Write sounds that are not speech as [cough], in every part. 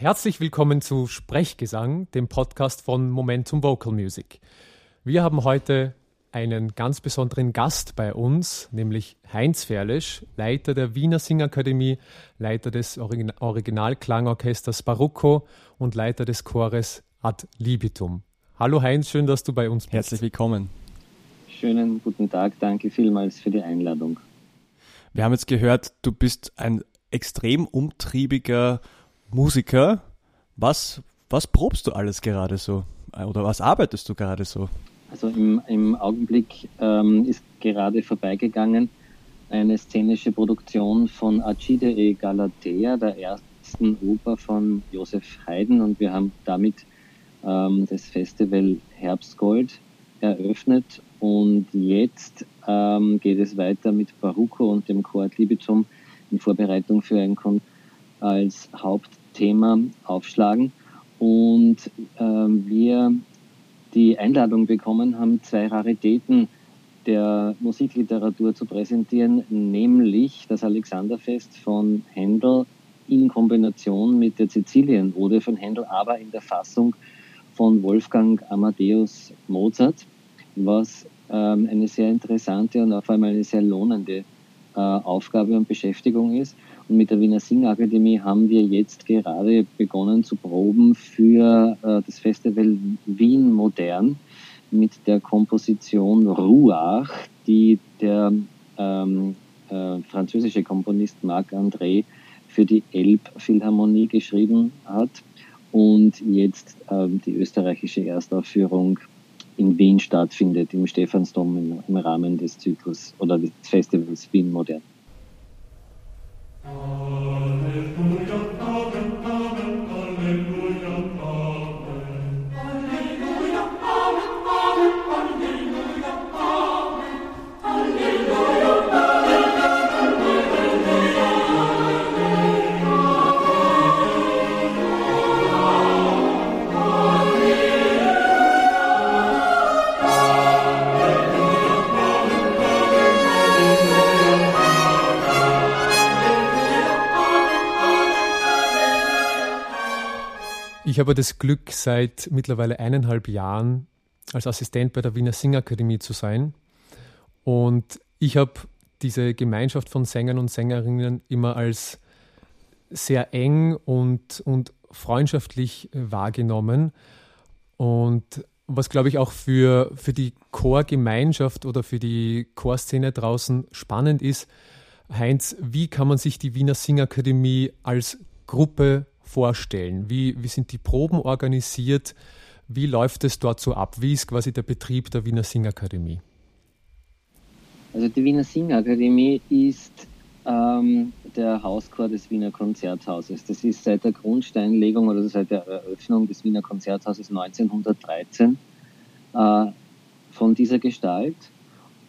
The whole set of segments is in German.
Herzlich willkommen zu Sprechgesang, dem Podcast von Momentum Vocal Music. Wir haben heute einen ganz besonderen Gast bei uns, nämlich Heinz Ferlisch, Leiter der Wiener Singakademie, Leiter des Originalklangorchesters Barocco und Leiter des Chores Ad Libitum. Hallo Heinz, schön, dass du bei uns bist. Herzlich willkommen. Schönen guten Tag, danke vielmals für die Einladung. Wir haben jetzt gehört, du bist ein extrem umtriebiger Musiker. Was, was probst du alles gerade so? Oder was arbeitest du gerade so? Also im, im Augenblick ähm, ist gerade vorbeigegangen eine szenische Produktion von Acide e Galatea, der ersten Oper von Josef Haydn. Und wir haben damit ähm, das Festival Herbstgold eröffnet. Und jetzt ähm, geht es weiter mit Baruco und dem Chor Libitum in Vorbereitung für ein Kon als Hauptthema aufschlagen. Und ähm, wir die Einladung bekommen haben, zwei Raritäten der Musikliteratur zu präsentieren, nämlich das Alexanderfest von Händel in Kombination mit der Sizilienode von Händel, aber in der Fassung von Wolfgang Amadeus Mozart, was ähm, eine sehr interessante und auf einmal eine sehr lohnende äh, Aufgabe und Beschäftigung ist. Und mit der Wiener Singakademie haben wir jetzt gerade begonnen zu proben für äh, das Festival Wien Modern mit der Komposition Ruach, die der ähm, äh, französische Komponist Marc André für die Elbphilharmonie geschrieben hat und jetzt ähm, die österreichische Erstaufführung in Wien stattfindet, im Stephansdom im, im Rahmen des Zyklus oder des Festivals Wien Modern. Ich habe das Glück, seit mittlerweile eineinhalb Jahren als Assistent bei der Wiener Singakademie zu sein. Und ich habe diese Gemeinschaft von Sängern und Sängerinnen immer als sehr eng und, und freundschaftlich wahrgenommen. Und was, glaube ich, auch für, für die Chorgemeinschaft oder für die Chorszene draußen spannend ist, Heinz, wie kann man sich die Wiener Singakademie als Gruppe vorstellen? Wie, wie sind die Proben organisiert? Wie läuft es dort so ab? Wie ist quasi der Betrieb der Wiener Singakademie? Also die Wiener Singakademie ist ähm, der Hauschor des Wiener Konzerthauses. Das ist seit der Grundsteinlegung oder seit der Eröffnung des Wiener Konzerthauses 1913 äh, von dieser Gestalt.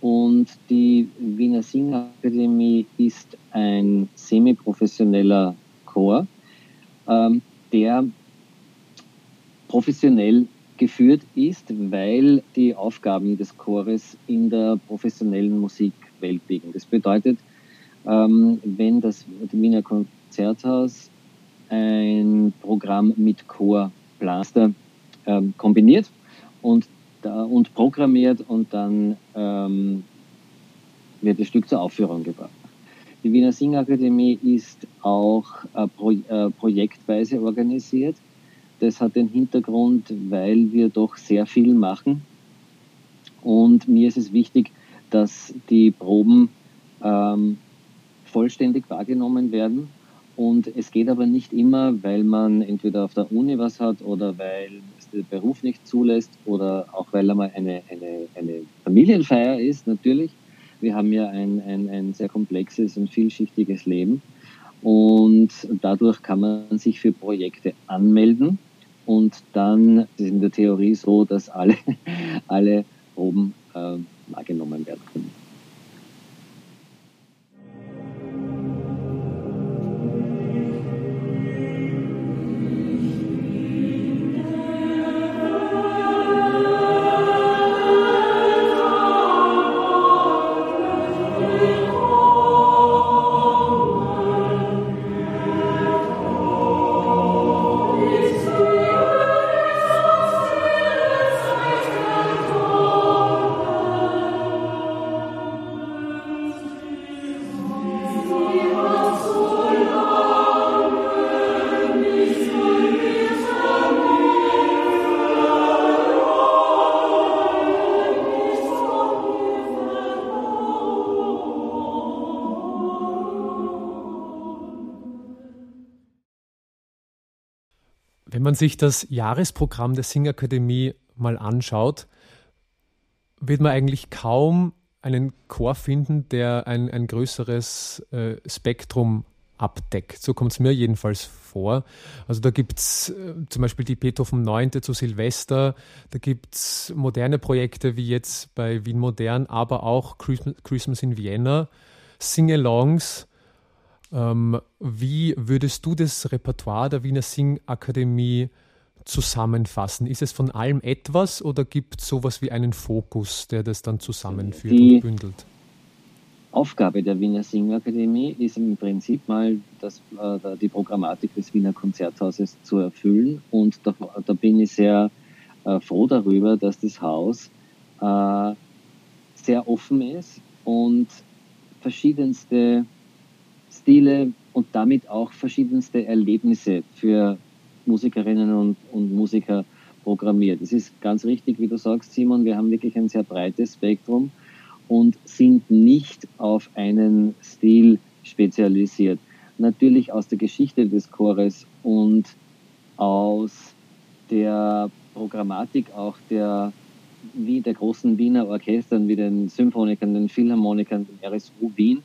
Und die Wiener Singakademie ist ein semi-professioneller Chor, ähm, der professionell geführt ist, weil die Aufgaben des Chores in der professionellen Musikwelt liegen. Das bedeutet, ähm, wenn das Wiener Konzerthaus ein Programm mit Chorblaster ähm, kombiniert und, da, und programmiert und dann ähm, wird das Stück zur Aufführung gebracht. Die Wiener Singakademie ist auch äh, pro, äh, projektweise organisiert. Das hat den Hintergrund, weil wir doch sehr viel machen. Und mir ist es wichtig, dass die Proben ähm, vollständig wahrgenommen werden. Und es geht aber nicht immer, weil man entweder auf der Uni was hat oder weil es der Beruf nicht zulässt oder auch weil einmal eine, eine, eine Familienfeier ist, natürlich. Wir haben ja ein, ein, ein sehr komplexes und vielschichtiges Leben. Und dadurch kann man sich für Projekte anmelden. Und dann ist in der Theorie so, dass alle, [laughs] alle Proben äh, wahrgenommen werden können. Man sich das Jahresprogramm der Singakademie mal anschaut, wird man eigentlich kaum einen Chor finden, der ein, ein größeres äh, Spektrum abdeckt. So kommt es mir jedenfalls vor. Also da gibt es äh, zum Beispiel die Beethoven 9. zu Silvester, da gibt es moderne Projekte wie jetzt bei Wien Modern, aber auch Christmas in Vienna, Sing-Alongs. Ähm, wie würdest du das Repertoire der Wiener Singakademie zusammenfassen? Ist es von allem etwas oder gibt es sowas wie einen Fokus, der das dann zusammenführt die, und bündelt? Aufgabe der Wiener Singakademie ist im Prinzip mal das, äh, die Programmatik des Wiener Konzerthauses zu erfüllen. Und da, da bin ich sehr äh, froh darüber, dass das Haus äh, sehr offen ist und verschiedenste Stile und damit auch verschiedenste Erlebnisse für Musikerinnen und, und Musiker programmiert. Es ist ganz richtig, wie du sagst, Simon, wir haben wirklich ein sehr breites Spektrum und sind nicht auf einen Stil spezialisiert. Natürlich aus der Geschichte des Chores und aus der Programmatik auch der, wie der großen Wiener Orchestern, wie den Symphonikern, den Philharmonikern, dem RSU Wien,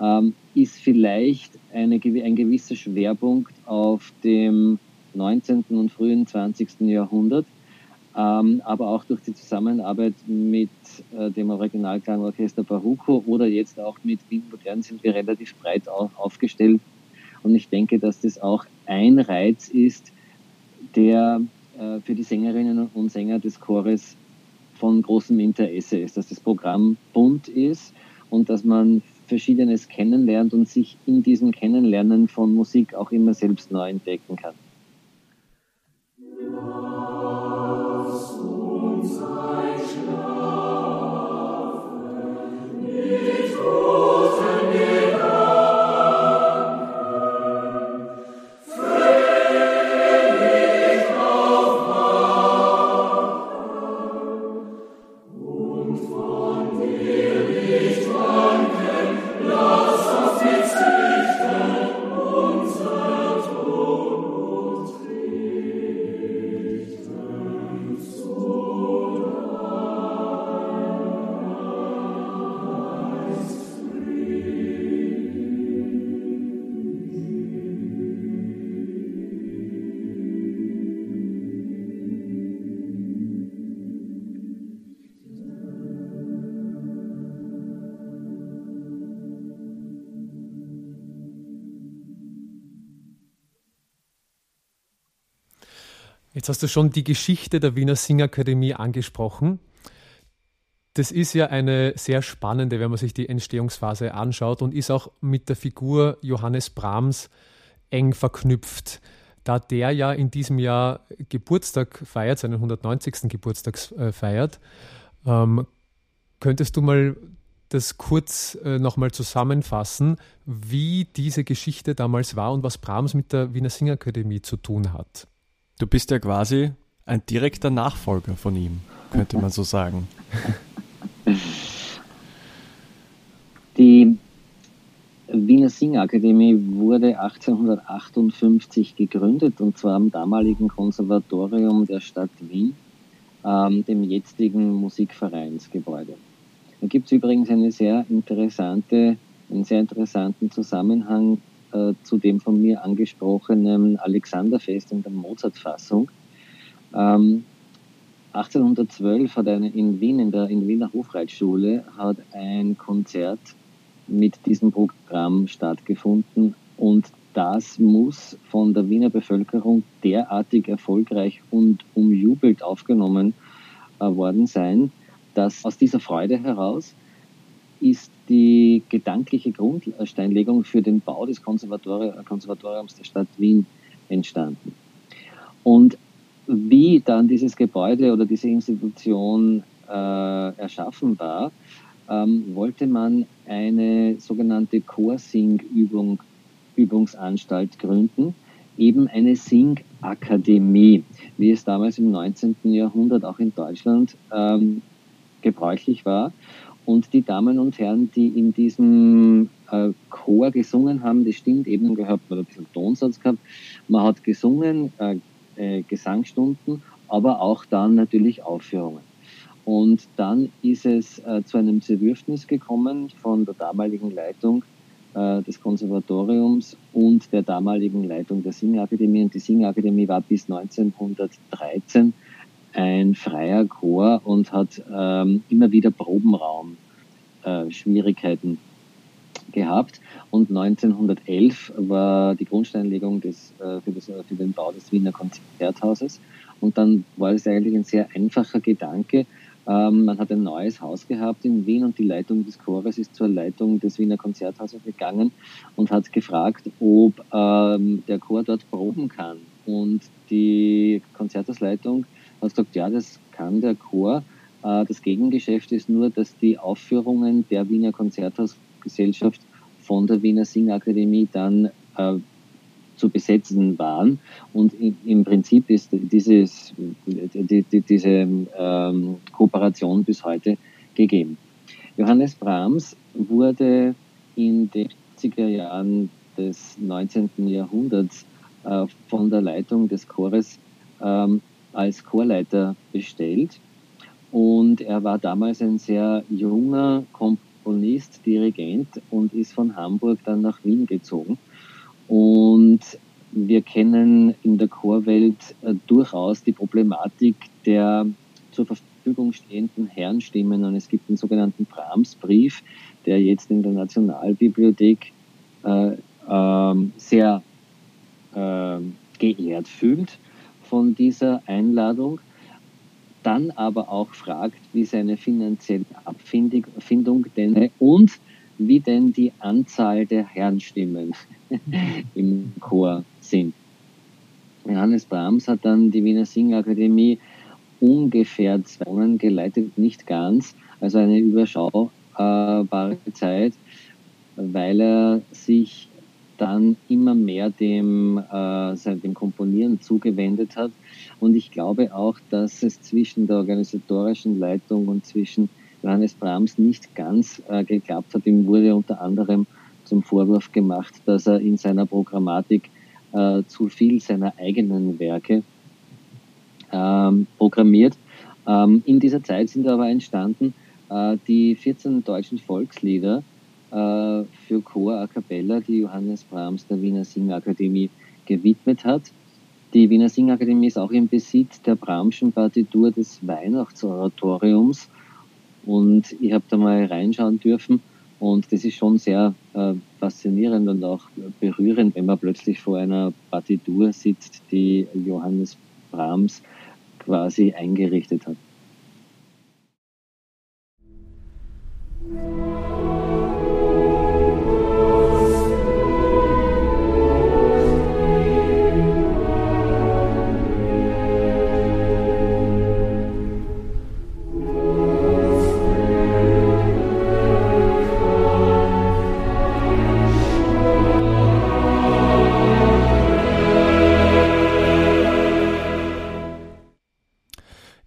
ähm, ist vielleicht eine, ein gewisser Schwerpunkt auf dem 19. und frühen 20. Jahrhundert ähm, aber auch durch die Zusammenarbeit mit äh, dem Originalklangorchester Baruco oder jetzt auch mit Wien Modern sind wir relativ breit auf, aufgestellt. Und ich denke, dass das auch ein Reiz ist, der äh, für die Sängerinnen und Sänger des Chores von großem Interesse ist, dass das Programm bunt ist und dass man Verschiedenes kennenlernt und sich in diesem Kennenlernen von Musik auch immer selbst neu entdecken kann. Jetzt hast du schon die Geschichte der Wiener Singakademie angesprochen. Das ist ja eine sehr spannende, wenn man sich die Entstehungsphase anschaut und ist auch mit der Figur Johannes Brahms eng verknüpft. Da der ja in diesem Jahr Geburtstag feiert, seinen 190. Geburtstag äh, feiert, ähm, könntest du mal das kurz äh, nochmal zusammenfassen, wie diese Geschichte damals war und was Brahms mit der Wiener Singakademie zu tun hat? Du bist ja quasi ein direkter Nachfolger von ihm, könnte man so sagen. [laughs] Die Wiener Singakademie wurde 1858 gegründet und zwar am damaligen Konservatorium der Stadt Wien, ähm, dem jetzigen Musikvereinsgebäude. Da gibt es übrigens eine sehr interessante, einen sehr interessanten Zusammenhang äh, zu dem von mir angesprochenen Alexanderfest in der Mozart-Fassung. Ähm, 1812 hat eine in Wien, in der in Wiener Hofreitschule, hat ein Konzert mit diesem Programm stattgefunden und das muss von der Wiener Bevölkerung derartig erfolgreich und umjubelt aufgenommen äh, worden sein, dass aus dieser Freude heraus ist die gedankliche Grundsteinlegung für den Bau des Konservatori Konservatoriums der Stadt Wien entstanden. Und wie dann dieses Gebäude oder diese Institution äh, erschaffen war, ähm, wollte man eine sogenannte Chorsing-Übung, Übungsanstalt gründen, eben eine Singakademie, wie es damals im 19. Jahrhundert auch in Deutschland ähm, gebräuchlich war. Und die Damen und Herren, die in diesem äh, Chor gesungen haben, das stimmt eben gehabt, man hat ein bisschen Tonsatz gehabt. Man hat gesungen, äh, äh, Gesangsstunden, aber auch dann natürlich Aufführungen. Und dann ist es äh, zu einem Zerwürfnis gekommen von der damaligen Leitung äh, des Konservatoriums und der damaligen Leitung der Singakademie. Und die Singakademie war bis 1913 ein freier Chor und hat ähm, immer wieder Probenraum-Schwierigkeiten äh, gehabt. Und 1911 war die Grundsteinlegung des, äh, für, das, für den Bau des Wiener Konzerthauses. Und dann war es eigentlich ein sehr einfacher Gedanke, ähm, man hat ein neues Haus gehabt in Wien und die Leitung des Chores ist zur Leitung des Wiener Konzerthauses gegangen und hat gefragt, ob ähm, der Chor dort proben kann. Und die Konzerthausleitung hat gesagt, ja, das kann der Chor. Äh, das Gegengeschäft ist nur, dass die Aufführungen der Wiener Konzerthausgesellschaft von der Wiener Singakademie dann äh, zu besetzen waren. Und im Prinzip ist dieses, die, die, diese ähm, Kooperation bis heute gegeben. Johannes Brahms wurde in den 70er Jahren des 19. Jahrhunderts äh, von der Leitung des Chores ähm, als Chorleiter bestellt. Und er war damals ein sehr junger Komponist, Dirigent und ist von Hamburg dann nach Wien gezogen. Und wir kennen in der Chorwelt äh, durchaus die Problematik der zur Verfügung stehenden Herrenstimmen. Und es gibt den sogenannten Brahms-Brief, der jetzt in der Nationalbibliothek äh, äh, sehr äh, geehrt fühlt von dieser Einladung, dann aber auch fragt, wie seine finanzielle Abfindung denn und wie denn die Anzahl der Herrenstimmen [laughs] im Chor sind. Johannes Brahms hat dann die Wiener Singakademie ungefähr zwei Wochen geleitet, nicht ganz, also eine überschaubare Zeit, weil er sich dann immer mehr dem, äh, dem Komponieren zugewendet hat. Und ich glaube auch, dass es zwischen der organisatorischen Leitung und zwischen Johannes Brahms nicht ganz äh, geklappt hat. Ihm wurde unter anderem zum Vorwurf gemacht, dass er in seiner Programmatik äh, zu viel seiner eigenen Werke ähm, programmiert. Ähm, in dieser Zeit sind aber entstanden äh, die 14 deutschen Volkslieder äh, für Chor a cappella, die Johannes Brahms der Wiener Singakademie gewidmet hat. Die Wiener Singakademie ist auch im Besitz der Brahmschen Partitur des Weihnachtsoratoriums und ich habe da mal reinschauen dürfen und das ist schon sehr äh, faszinierend und auch berührend, wenn man plötzlich vor einer Partitur sitzt, die Johannes Brahms quasi eingerichtet hat.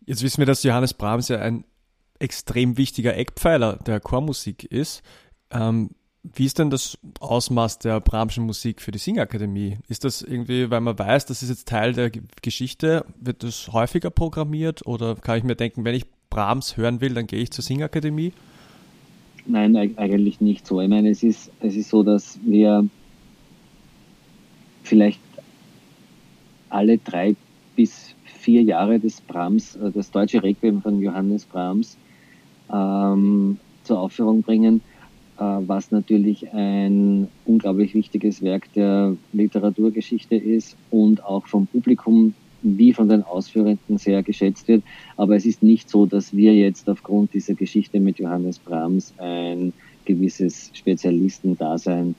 Jetzt wissen wir, dass Johannes Brahms ja ein extrem wichtiger Eckpfeiler der Chormusik ist. Ähm, wie ist denn das Ausmaß der Brahmschen Musik für die Singakademie? Ist das irgendwie, weil man weiß, das ist jetzt Teil der Geschichte, wird das häufiger programmiert oder kann ich mir denken, wenn ich Brahms hören will, dann gehe ich zur Singakademie? Nein, eigentlich nicht so. Ich meine, es ist, es ist so, dass wir vielleicht alle drei bis vier Jahre des Brahms, äh, das deutsche Requiem von Johannes Brahms ähm, zur Aufführung bringen, äh, was natürlich ein unglaublich wichtiges Werk der Literaturgeschichte ist und auch vom Publikum wie von den Ausführenden sehr geschätzt wird. Aber es ist nicht so, dass wir jetzt aufgrund dieser Geschichte mit Johannes Brahms ein gewisses Spezialistendasein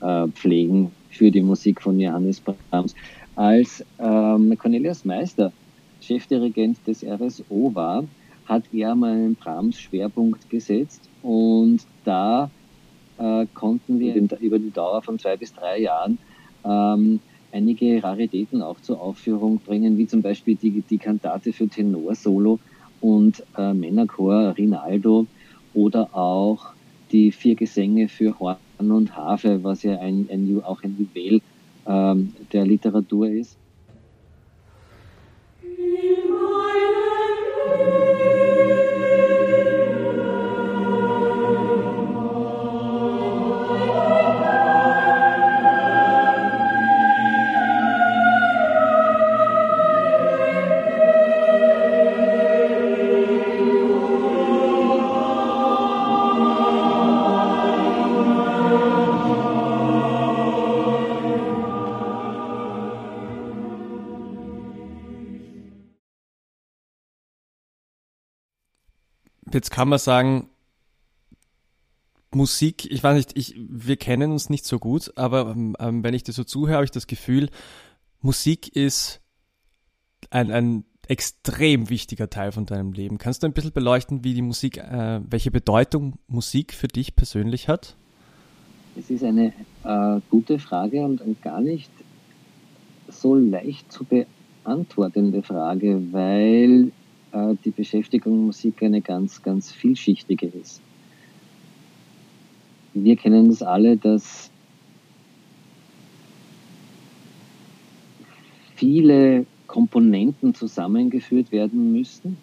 äh, pflegen für die Musik von Johannes Brahms als ähm, Cornelius Meister Chefdirigent des RSO war, hat er mal einen Brahms Schwerpunkt gesetzt und da äh, konnten wir über die Dauer von zwei bis drei Jahren ähm, einige Raritäten auch zur Aufführung bringen, wie zum Beispiel die, die Kantate für Tenor-Solo und äh, Männerchor Rinaldo oder auch die vier Gesänge für Horn und Harfe, was ja ein, ein auch ein Juwel ähm, der Literatur ist. Jetzt kann man sagen, Musik, ich weiß nicht, ich, wir kennen uns nicht so gut, aber ähm, wenn ich dir so zuhöre, habe ich das Gefühl, Musik ist ein, ein extrem wichtiger Teil von deinem Leben. Kannst du ein bisschen beleuchten, wie die Musik, äh, welche Bedeutung Musik für dich persönlich hat? Es ist eine äh, gute Frage und gar nicht so leicht zu beantwortende Frage, weil die Beschäftigung Musik eine ganz, ganz vielschichtige ist. Wir kennen das alle, dass viele Komponenten zusammengeführt werden müssten,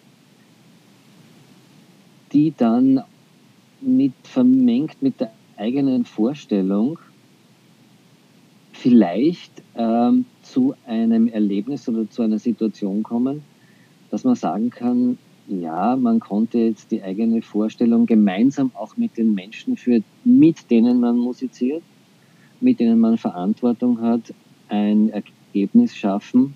die dann mit vermengt mit der eigenen Vorstellung vielleicht ähm, zu einem Erlebnis oder zu einer Situation kommen, dass man sagen kann, ja, man konnte jetzt die eigene Vorstellung gemeinsam auch mit den Menschen führen, mit denen man musiziert, mit denen man Verantwortung hat, ein Ergebnis schaffen,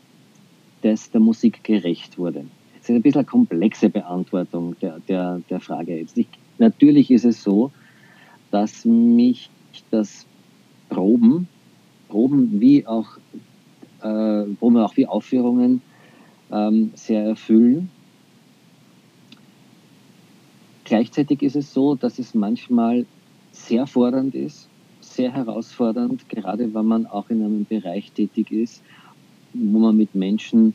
das der Musik gerecht wurde. Das ist ein bisschen eine komplexe Beantwortung der, der, der Frage jetzt. Ich, natürlich ist es so, dass mich das Proben, Proben wie auch, äh, Proben auch wie Aufführungen ähm, sehr erfüllen. Gleichzeitig ist es so, dass es manchmal sehr fordernd ist, sehr herausfordernd, gerade wenn man auch in einem Bereich tätig ist, wo man mit Menschen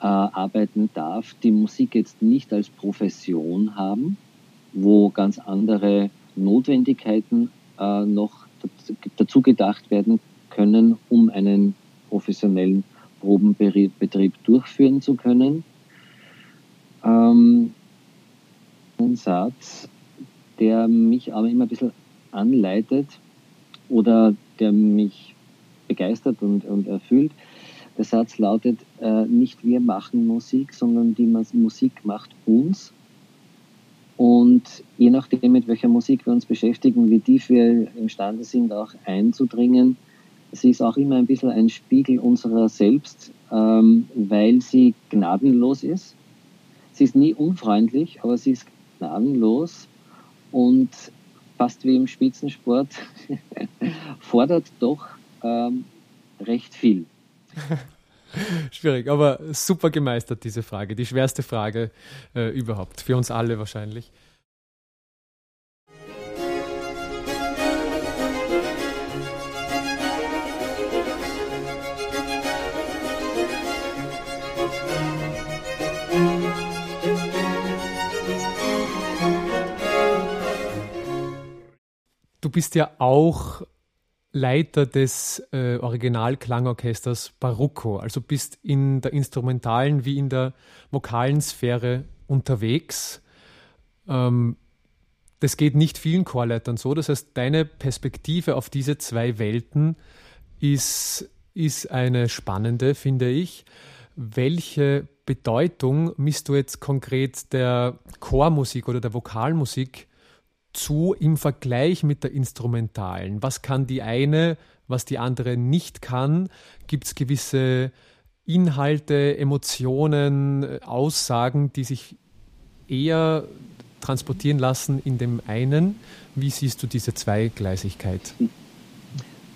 äh, arbeiten darf, die Musik jetzt nicht als Profession haben, wo ganz andere Notwendigkeiten äh, noch dazu gedacht werden können, um einen professionellen Probenbetrieb durchführen zu können. Ähm, ein Satz, der mich aber immer ein bisschen anleitet oder der mich begeistert und, und erfüllt, der Satz lautet, äh, nicht wir machen Musik, sondern die Musik macht uns. Und je nachdem, mit welcher Musik wir uns beschäftigen, wie tief wir imstande sind, auch einzudringen, sie ist auch immer ein bisschen ein Spiegel unserer selbst, ähm, weil sie gnadenlos ist. Sie ist nie unfreundlich, aber sie ist gnadenlos und fast wie im Spitzensport [laughs] fordert doch ähm, recht viel. [laughs] Schwierig, aber super gemeistert, diese Frage. Die schwerste Frage äh, überhaupt, für uns alle wahrscheinlich. Bist ja auch Leiter des äh, Originalklangorchesters Barocco, also bist in der instrumentalen wie in der vokalen Sphäre unterwegs. Ähm, das geht nicht vielen Chorleitern so. Das heißt, deine Perspektive auf diese zwei Welten ist, ist eine spannende, finde ich. Welche Bedeutung misst du jetzt konkret der Chormusik oder der Vokalmusik zu im Vergleich mit der instrumentalen? Was kann die eine, was die andere nicht kann? Gibt es gewisse Inhalte, Emotionen, Aussagen, die sich eher transportieren lassen in dem einen? Wie siehst du diese Zweigleisigkeit?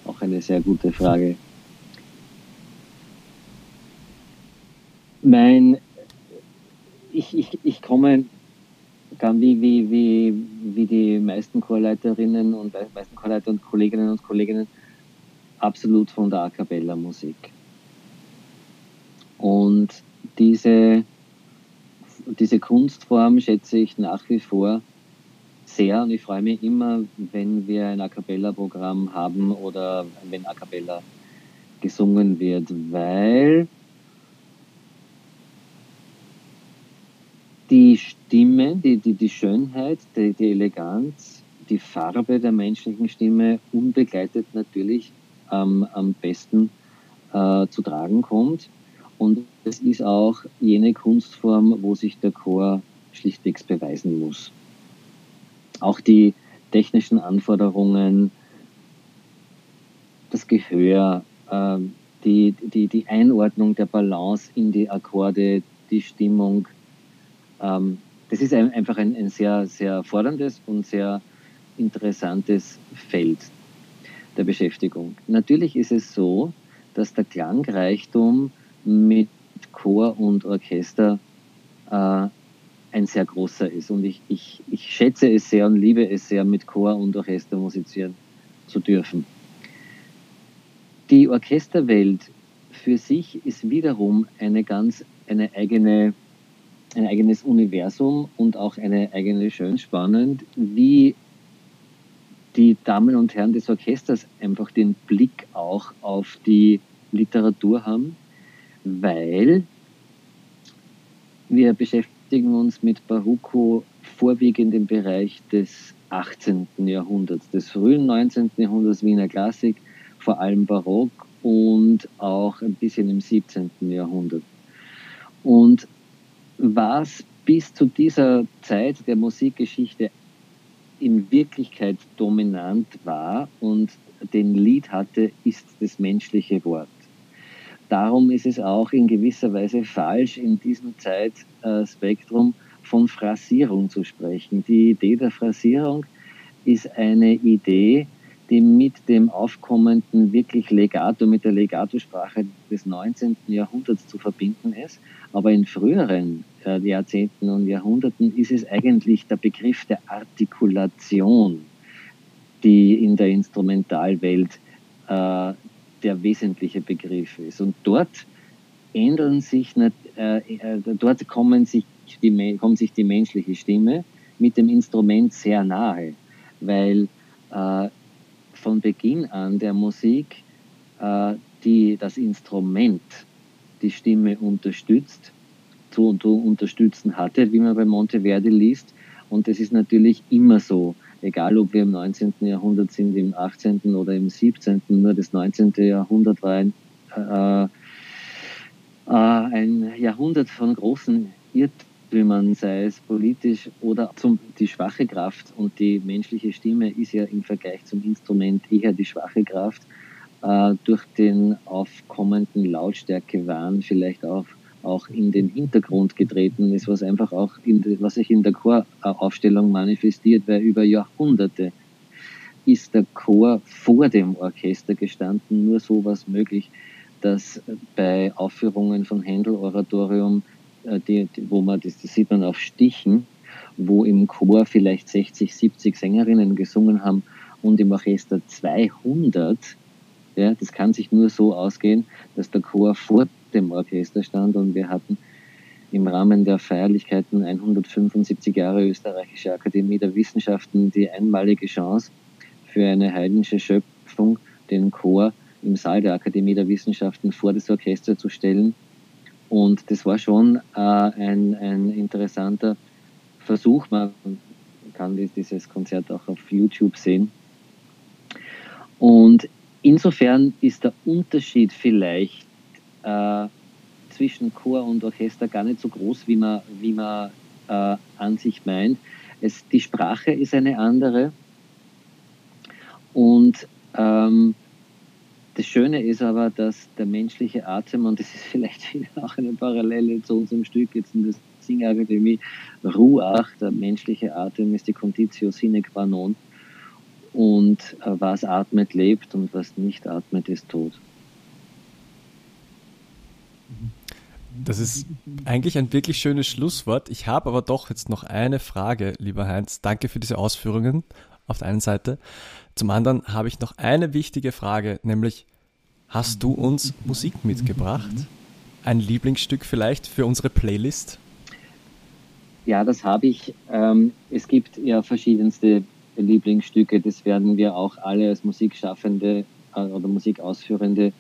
Auch eine sehr gute Frage. Mein, ich, ich, ich komme kann wie, wie, wie, wie die meisten Chorleiterinnen und meisten Chorleiter und Kolleginnen und Kollegen absolut von der A Cappella Musik. Und diese, diese Kunstform schätze ich nach wie vor sehr und ich freue mich immer, wenn wir ein A Cappella Programm haben oder wenn A Cappella gesungen wird, weil die Stimme, die, die, die Schönheit, die, die Eleganz, die Farbe der menschlichen Stimme unbegleitet natürlich ähm, am besten äh, zu tragen kommt. Und es ist auch jene Kunstform, wo sich der Chor schlichtweg beweisen muss. Auch die technischen Anforderungen, das Gehör, äh, die, die, die Einordnung der Balance in die Akkorde, die Stimmung, ähm, das ist ein, einfach ein, ein sehr, sehr forderndes und sehr interessantes Feld der Beschäftigung. Natürlich ist es so, dass der Klangreichtum mit Chor und Orchester äh, ein sehr großer ist. Und ich, ich, ich schätze es sehr und liebe es sehr, mit Chor und Orchester musizieren zu dürfen. Die Orchesterwelt für sich ist wiederum eine ganz eine eigene, ein eigenes Universum und auch eine eigene schön spannend, wie die Damen und Herren des Orchesters einfach den Blick auch auf die Literatur haben, weil wir beschäftigen uns mit Barucco vorwiegend im Bereich des 18. Jahrhunderts, des frühen 19. Jahrhunderts Wiener Klassik, vor allem Barock und auch ein bisschen im 17. Jahrhundert. Und was bis zu dieser Zeit der Musikgeschichte in Wirklichkeit dominant war und den Lied hatte, ist das menschliche Wort. Darum ist es auch in gewisser Weise falsch, in diesem Zeitspektrum von Phrasierung zu sprechen. Die Idee der Phrasierung ist eine Idee, die mit dem aufkommenden wirklich Legato, mit der Legatosprache des 19. Jahrhunderts zu verbinden ist. Aber in früheren äh, Jahrzehnten und Jahrhunderten ist es eigentlich der Begriff der Artikulation, die in der Instrumentalwelt äh, der wesentliche Begriff ist. Und dort ändern sich, äh, äh, dort kommen sich die, kommt sich die menschliche Stimme mit dem Instrument sehr nahe, weil äh, von Beginn an der Musik äh, die, das Instrument die Stimme unterstützt, zu, zu unterstützen hatte, wie man bei Monteverdi liest. Und das ist natürlich immer so, egal ob wir im 19. Jahrhundert sind, im 18. oder im 17. Nur das 19. Jahrhundert war ein, äh, äh, ein Jahrhundert von großen Irrtümern, sei es politisch oder zum, die schwache Kraft. Und die menschliche Stimme ist ja im Vergleich zum Instrument eher die schwache Kraft. Äh, durch den aufkommenden Lautstärkewahn vielleicht auch auch in den Hintergrund getreten ist, was einfach auch, in, was sich in der Choraufstellung manifestiert, weil über Jahrhunderte ist der Chor vor dem Orchester gestanden, nur so was möglich, dass bei Aufführungen von Händel Oratorium, äh, die, wo man, das, das sieht man auf Stichen, wo im Chor vielleicht 60, 70 Sängerinnen gesungen haben und im Orchester 200, ja, das kann sich nur so ausgehen, dass der Chor vor dem Orchester stand und wir hatten im Rahmen der Feierlichkeiten 175 Jahre Österreichische Akademie der Wissenschaften die einmalige Chance für eine heidnische Schöpfung, den Chor im Saal der Akademie der Wissenschaften vor das Orchester zu stellen. Und das war schon äh, ein, ein interessanter Versuch. Man kann dieses Konzert auch auf YouTube sehen. Und insofern ist der Unterschied vielleicht äh, zwischen Chor und Orchester gar nicht so groß, wie man, wie man äh, an sich meint. Es, die Sprache ist eine andere. Und ähm, das Schöne ist aber, dass der menschliche Atem, und das ist vielleicht [laughs] auch eine Parallele zu unserem Stück jetzt in der Singakademie, Ruach, der menschliche Atem ist die Conditio sine qua non. Und äh, was atmet, lebt und was nicht atmet, ist tot. Das ist eigentlich ein wirklich schönes Schlusswort. Ich habe aber doch jetzt noch eine Frage, lieber Heinz. Danke für diese Ausführungen auf der einen Seite. Zum anderen habe ich noch eine wichtige Frage, nämlich hast du uns Musik mitgebracht? Ein Lieblingsstück vielleicht für unsere Playlist? Ja, das habe ich. Ähm, es gibt ja verschiedenste Lieblingsstücke. Das werden wir auch alle als Musikschaffende äh, oder Musikausführende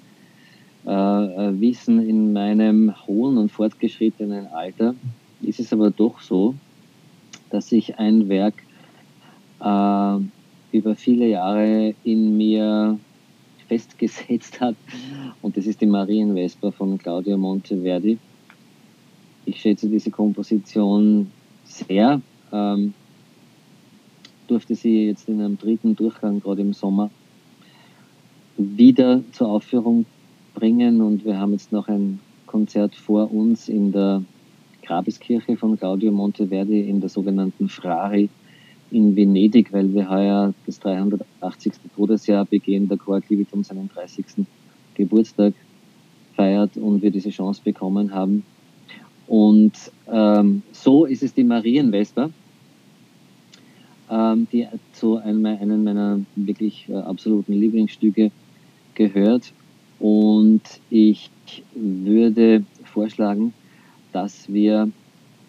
äh, äh, wissen, in meinem hohen und fortgeschrittenen Alter ist es aber doch so, dass sich ein Werk über viele Jahre in mir festgesetzt hat und das ist die Marienvesper von Claudio Monteverdi. Ich schätze diese Komposition sehr. Ähm, durfte sie jetzt in einem dritten Durchgang, gerade im Sommer, wieder zur Aufführung bringen und wir haben jetzt noch ein Konzert vor uns in der Grabeskirche von Claudio Monteverdi in der sogenannten Frari in Venedig, weil wir heuer das 380. Todesjahr begehen. Der Chor Clivitum seinen 30. Geburtstag feiert und wir diese Chance bekommen haben. Und ähm, so ist es die Marienvesper, ähm, die zu einem, einem meiner wirklich äh, absoluten Lieblingsstücke gehört. Und ich würde vorschlagen, dass wir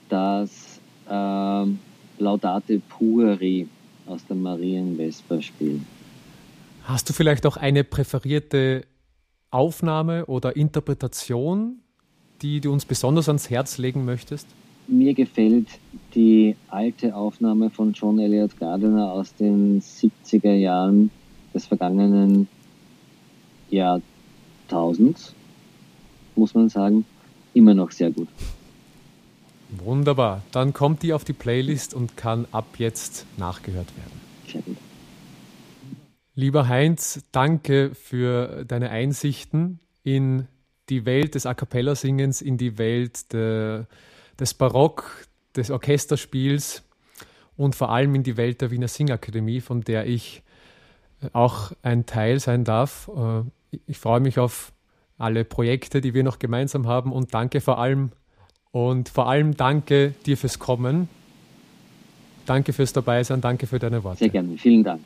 das ähm, Laudate Puri aus der Marienvesper spielen. Hast du vielleicht auch eine präferierte Aufnahme oder Interpretation, die du uns besonders ans Herz legen möchtest? Mir gefällt die alte Aufnahme von John Elliott Gardiner aus den 70er Jahren des vergangenen Jahrtausends, muss man sagen, immer noch sehr gut. Wunderbar. Dann kommt die auf die Playlist und kann ab jetzt nachgehört werden. Lieber Heinz, danke für deine Einsichten in die Welt des A cappella-Singens, in die Welt de, des Barock, des Orchesterspiels und vor allem in die Welt der Wiener Singakademie, von der ich auch ein Teil sein darf. Äh, ich freue mich auf alle Projekte, die wir noch gemeinsam haben und danke vor allem und vor allem danke dir fürs Kommen. Danke fürs Dabeisein, danke für deine Worte. Sehr gerne, vielen Dank.